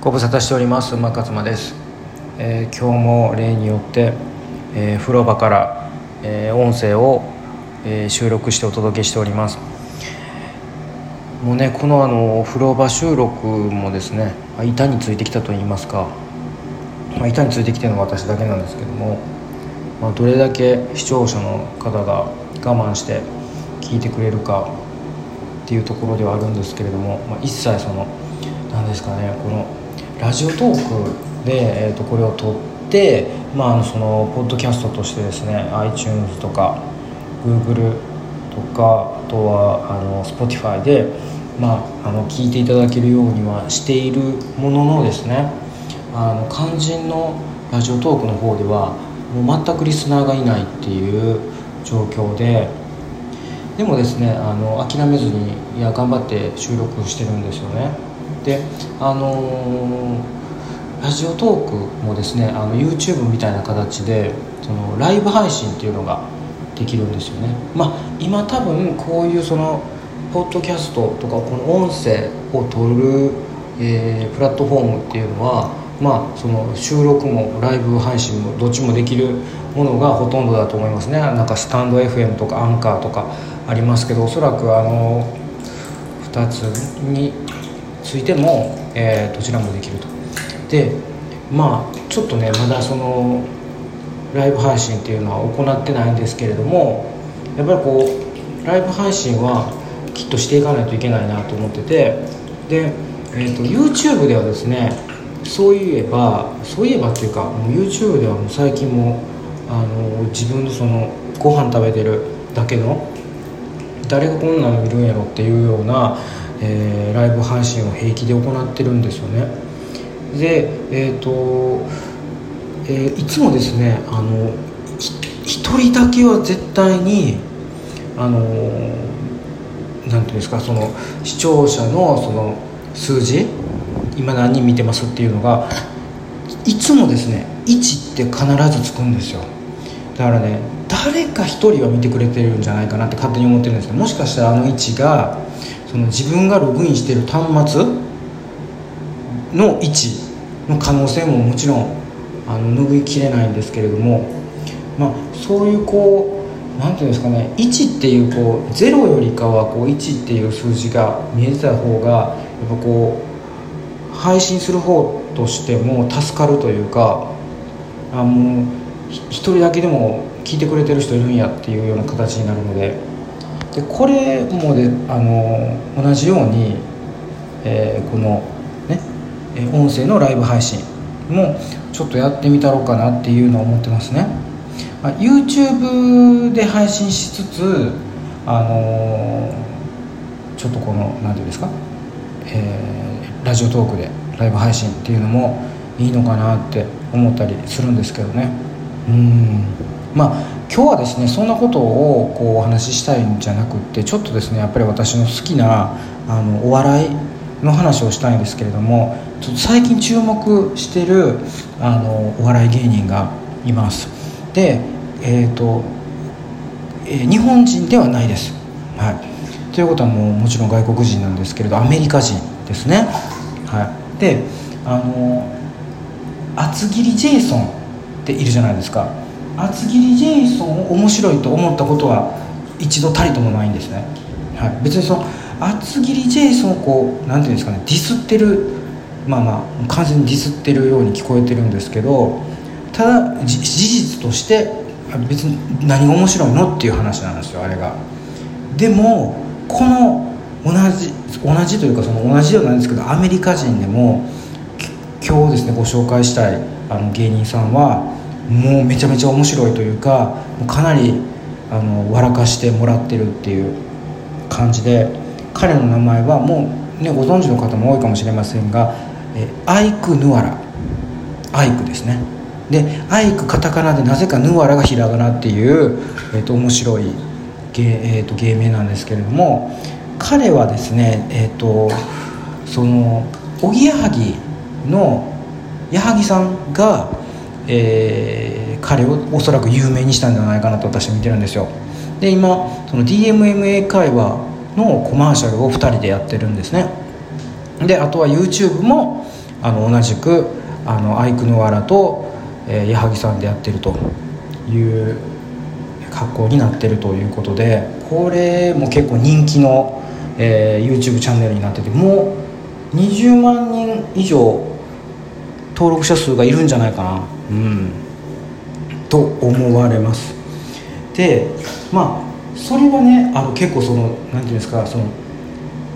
ご無沙汰しております馬勝間です、えー、今日も例によって、えー、風呂場から、えー、音声を、え収録してお届けしております。もうねこのあの風呂場収録もですね板についてきたと言いますか、まあ、板についてきてるのは私だけなんですけども、まあ、どれだけ視聴者の方が我慢して聞いてくれるかっていうところではあるんですけれども、まあ、一切その何ですかねこのラジオトークで、えー、とこれを撮って、まあ、そのポッドキャストとしてですね iTunes とか Google とかあとはあの Spotify で、まあ、あの聞いていただけるようにはしているもののですねあの肝心のラジオトークの方ではもう全くリスナーがいないっていう状況ででもですねあの諦めずにいや頑張って収録してるんですよね。であのー、ラジオトークもですねあの YouTube みたいな形でそのライブ配信っていうのができるんですよね。まあ今多分こういうそのポッドキャストとかこの音声を取る、えー、プラットフォームっていうのはまあその収録もライブ配信もどっちもできるものがほとんどだと思いますね。なんかスタンド FM とかアンカーとかありますけどおそらくあの2つについても、えー、どちらもできると。でまあちょっとねまだそのライブ配信っていうのは行ってないんですけれどもやっぱりこうライブ配信はきっとしていかないといけないなと思っててで、えーと、YouTube ではですねそういえばそういえばっていうかもう YouTube ではもう最近もあの自分のそのご飯食べてるだけの誰がこんなの見るんやろっていうようなえー、ライブ配信を平気で行ってるんですよね。でえっ、ー、と、えー、いつもですねあの一人だけは絶対にあのなんていうんですかその視聴者のその数字今何人見てますっていうのがいつもですね1って必ずつくんですよ。だからね誰か1人は見てくれてるんじゃないかなって勝手に思ってるんですけどもしかしたらあの1がその自分がログインしている端末の位置の可能性ももちろんあの拭いきれないんですけれども、まあ、そういうこう何ていうんですかね1っていうこう0よりかはこう1っていう数字が見えてた方がやっぱこう配信する方としても助かるというかあもう一人だけでも聞いてくれてる人いるんやっていうような形になるので。でこれもであの同じように、えー、このね音声のライブ配信もちょっとやってみたろうかなっていうのは思ってますね、まあ、YouTube で配信しつつあのちょっとこの何ていうんですか、えー、ラジオトークでライブ配信っていうのもいいのかなって思ったりするんですけどね。うん。まあ今日はですねそんなことをこうお話ししたいんじゃなくってちょっとですねやっぱり私の好きなあのお笑いの話をしたいんですけれどもちょっと最近注目してるあのお笑い芸人がいます。でえっ、ー、と、えー、日本人ではないです。はい。ということはもうもちろん外国人なんですけれどアメリカ人ですね。はい。であの厚切りジェイソンっているじゃないですか。厚切りジェイソンを面白いと思ったことは一度たりともないんですね、はい、別にその厚切りジェイソンをこう何ていうんですかねディスってるまあまあ完全にディスってるように聞こえてるんですけどただ事実として別に何が面白いのっていう話なんですよあれが。でもこの同じ同じというかその同じではないんですけどアメリカ人でも今日ですねご紹介したいあの芸人さんはもうめちゃめちゃ面白いというかかなりあの笑かしてもらってるっていう感じで彼の名前はもう、ね、ご存知の方も多いかもしれませんがえアイク・ヌアラ。アイクですね。でアイクカタカナでなぜかヌアラがひらがなっていう、えー、と面白い芸,、えー、と芸名なんですけれども彼はですねえっ、ー、とそのおぎやはぎの矢作さんがえー、彼をおそらく有名にしたんじゃないかなと私は見てるんですよ。で今その DMMA 会話のコマーシャルを2人でやってるんですね。であとは YouTube も、あの同じくあのアイクノワラと、えー、矢作さんでやってるという格好になってるということでこれも結構人気の、えー、YouTube チャンネルになっててもう20万人以上登録者数がいるんじゃないかな。うん。と思われます。でまあそれはねあの結構その何ていうんですかその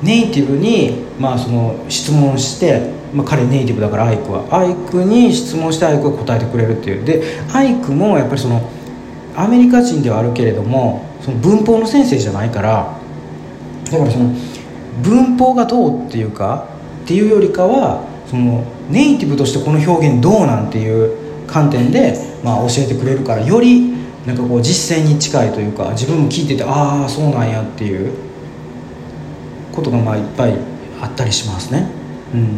ネイティブに、まあ、その質問して、まあ、彼ネイティブだからアイクは。アイクに質問してアイクが答えてくれるっていう。でアイクもやっぱりそのアメリカ人ではあるけれどもその文法の先生じゃないからだからその文法がどうっていうかっていうよりかはそのネイティブとしてこの表現どうなんていう観点で、まあ、教えてくれるからよりなんかこう実践に近いというか自分も聞いててああそうなんやっていうことがまあいっぱいあったりしますね。うん。ま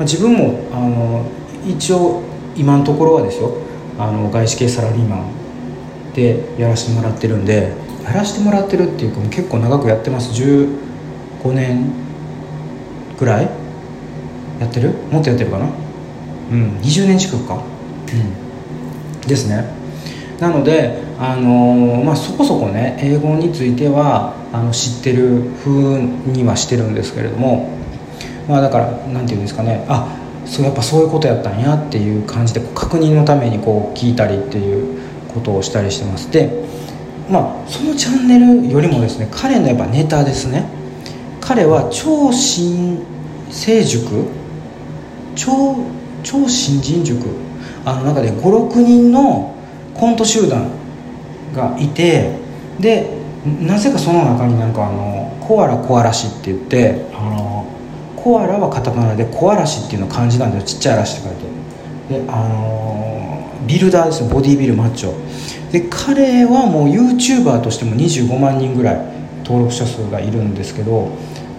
あ、自分もあの一応今のところはですよ。あの外資系サラリーマンでやらせてもらってるんでやらせてもらってるっていうかもう結構長くやってます。15年ぐらいやってる？もっとやってるかな？うん。20年近くか。うん。ですね。なので、あのー、まあ、そこそこね英語についてはあの知ってる風にはしてるんですけれどもまあだから何て言うんですかね。あそうやっぱそういうことやったんやっていう感じで確認のためにこう聞いたりっていうことをしたりしてます。でまあそのチャンネルよりもですね彼のやっぱネタですね。彼は超新成塾超超新人塾。あの中で56人のコント集団がいてでなぜかその中になんかあのコアラコアラシって言ってあのコアラはカタカナでコアラシっていうの漢字なんでちっちゃい嵐って書いて。であのビルダーですねボディービルマッチョ。で彼はもう YouTuber としても25万人ぐらい登録者数がいるんですけど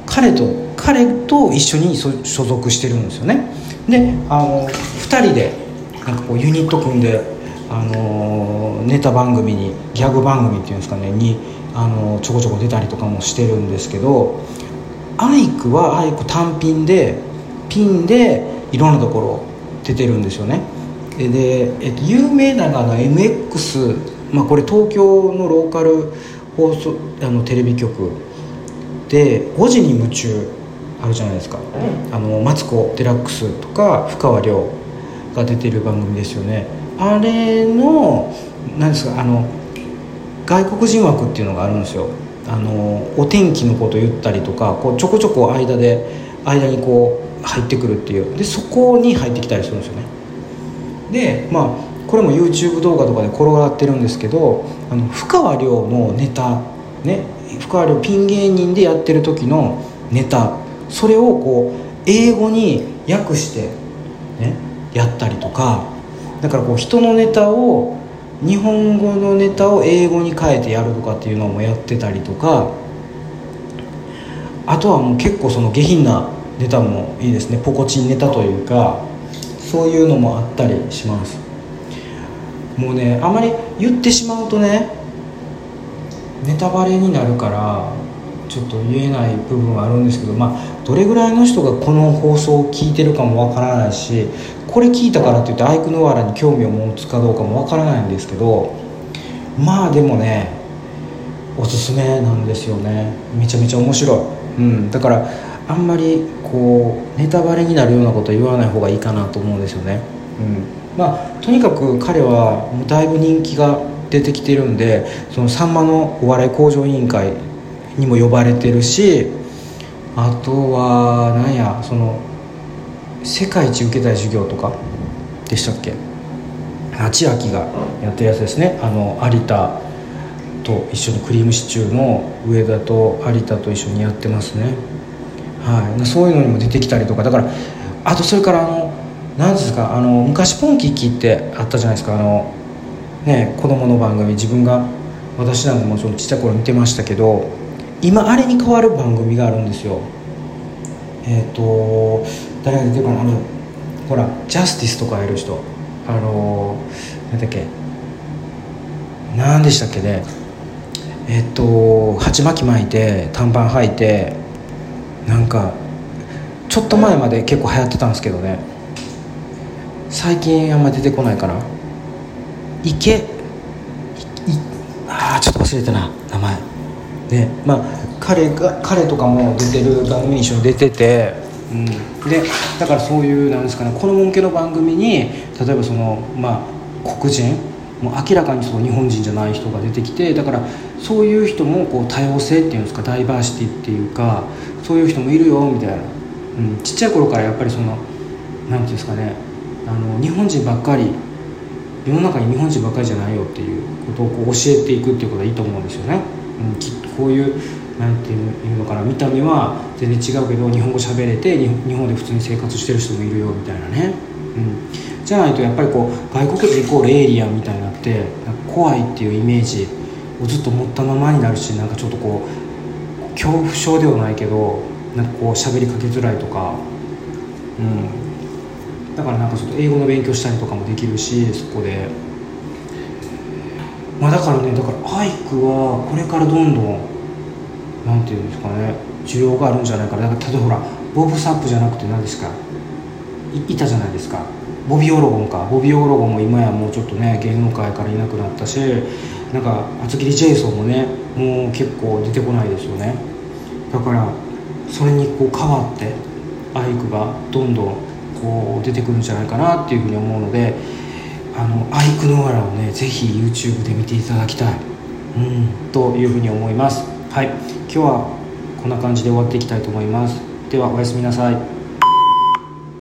彼と彼と一緒に所属してるんですよね。であの2人でなんかこうユニット組んであのネタ番組にギャグ番組っていうんですかねにあのちょこちょこ出たりとかもしてるんですけどアイクはアイク単品でピンでいろんなところ出てるんですよね。で、えっと、有名なのが MX、まあ、これ東京のローカル放送あのテレビ局。で「5時に夢中」あるじゃないですか、あのマツコ・デラックスとか深川亮が出てる番組ですよね。あれの何ですかあの外国人枠っていうのがあるんですよ。あのお天気のこと言ったりとかこうちょこちょこ間で間にこう入ってくるっていう。でそこに入ってきたりするんですよね。でまあこれも YouTube 動画とかで転がってるんですけどあの深川亮のネタね深川亮ピン芸人でやってる時のネタそれをこう英語に訳してねやったりとかだからこう人のネタを日本語のネタを英語に変えてやるとかっていうのもやってたりとかあとはもう結構その下品なネタもいいですね。ポコチンネタというかそういうのもあったりします。もうねあまり言ってしまうとねネタバレになるからちょっと言えない部分はあるんですけどまあどれぐらいの人がこの放送を聞いてるかもわからないしこれ聞いたからって言ってアイクノワラに興味を持つかどうかもわからないんですけどまあでもねおすすめなんですよね。めちゃめちゃ面白い、うん、だからあんまりこうネタバレになるようなことは言わない方がいいかなと思うんですよね、うん、まあとにかく彼はもうだいぶ人気が出てきてるんでそのさんまのお笑い向上委員会にも呼ばれてるしあとはなんやその世界一受けたい授業とかでしたっけ？八明がやってるやつですね。あの有田と一緒にクリームシチューの上田と有田と一緒にやってますね。はい。そういうのにも出てきたりとか。だからあとそれからあの何ですかあの昔ポンキッキってあったじゃないですか。あのね子供の番組自分が私なんかもそのちっちゃい頃見てましたけど今あれに変わる番組があるんですよ。えっ、ー、と誰が出てるかな？あのほらジャスティスとかやる人。あの何だっけ？何でしたっけね？えっと鉢巻き巻いて短パン履いてなんかちょっと前まで結構流行ってたんですけどね。最近あんま出てこないかな池いああちょっと忘れてな名前。ねまあ彼が彼とかも出てる番組に一緒に出てて、うん、でだからそういうなんですかね子供向けの番組に例えばそのまあ黒人もう明らかにそう日本人じゃない人が出てきてだからそういう人もこう多様性っていうんですかダイバーシティっていうかそういう人もいるよみたいな、うん、ちっちゃい頃からやっぱりその何ていうんですかねあの日本人ばっかり世の中に日本人ばっかりじゃないよっていうことをこう教えていくっていうことはいいと思うんですよね。うん、きっこういうなんていうのかな見た目は全然違うけど日本語喋れて日本で普通に生活してる人もいるよみたいなね、うん、じゃないとやっぱりこう外国人イコールエイリアンみたいになって怖いっていうイメージをずっと持ったままになるしなんかちょっとこう恐怖症ではないけどなんかこう喋りかけづらいとか、うん、だからなんかちょっと英語の勉強したりとかもできるしそこで。まあ、だからねだからアイクはこれからどんどんなんていうんですかね需要があるんじゃないかな。だから例えばほらボブ・サップじゃなくて何ですか？いたじゃないですか。ボビー・オロゴンか。ボビー・オロゴンも今やもうちょっとね芸能界からいなくなったしなんか厚切りジェイソンもねもう結構出てこないですよね。だからそれにこう変わってアイクがどんどんこう出てくるんじゃないかなっていうふうに思うのであのアイクノアラをねぜひ YouTube で見ていただきたい、うん、というふうに思います。はい。今日はこんな感じで終わっていきたいと思います。ではおやすみなさい。